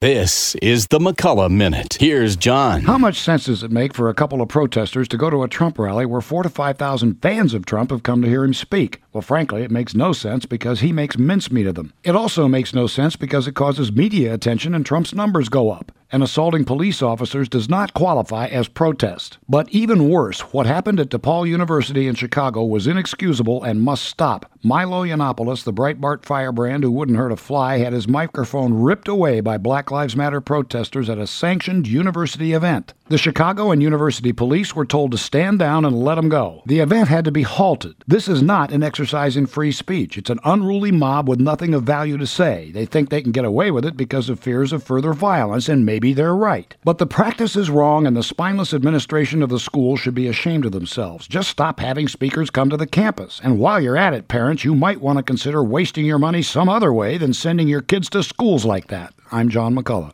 This is the McCullough Minute. Here's John. How much sense does it make for a couple of protesters to go to a Trump rally where four to 5,000 fans of Trump have come to hear him speak? Well, frankly, it makes no sense because he makes mincemeat of them. It also makes no sense because it causes media attention and Trump's numbers go up. And assaulting police officers does not qualify as protest. But even worse, what happened at DePaul University in Chicago was inexcusable and must stop. Milo Yiannopoulos, the Breitbart firebrand who wouldn't hurt a fly, had his microphone ripped away by Black Lives Matter protesters at a sanctioned university event. The Chicago and university police were told to stand down and let him go. The event had to be halted. This is not an exercise in free speech. It's an unruly mob with nothing of value to say. They think they can get away with it because of fears of further violence, and maybe they're right. But the practice is wrong, and the spineless administration of the school should be ashamed of themselves. Just stop having speakers come to the campus. And while you're at it, parents, you might want to consider wasting your money some other way than sending your kids to schools like that. I'm John McCullough.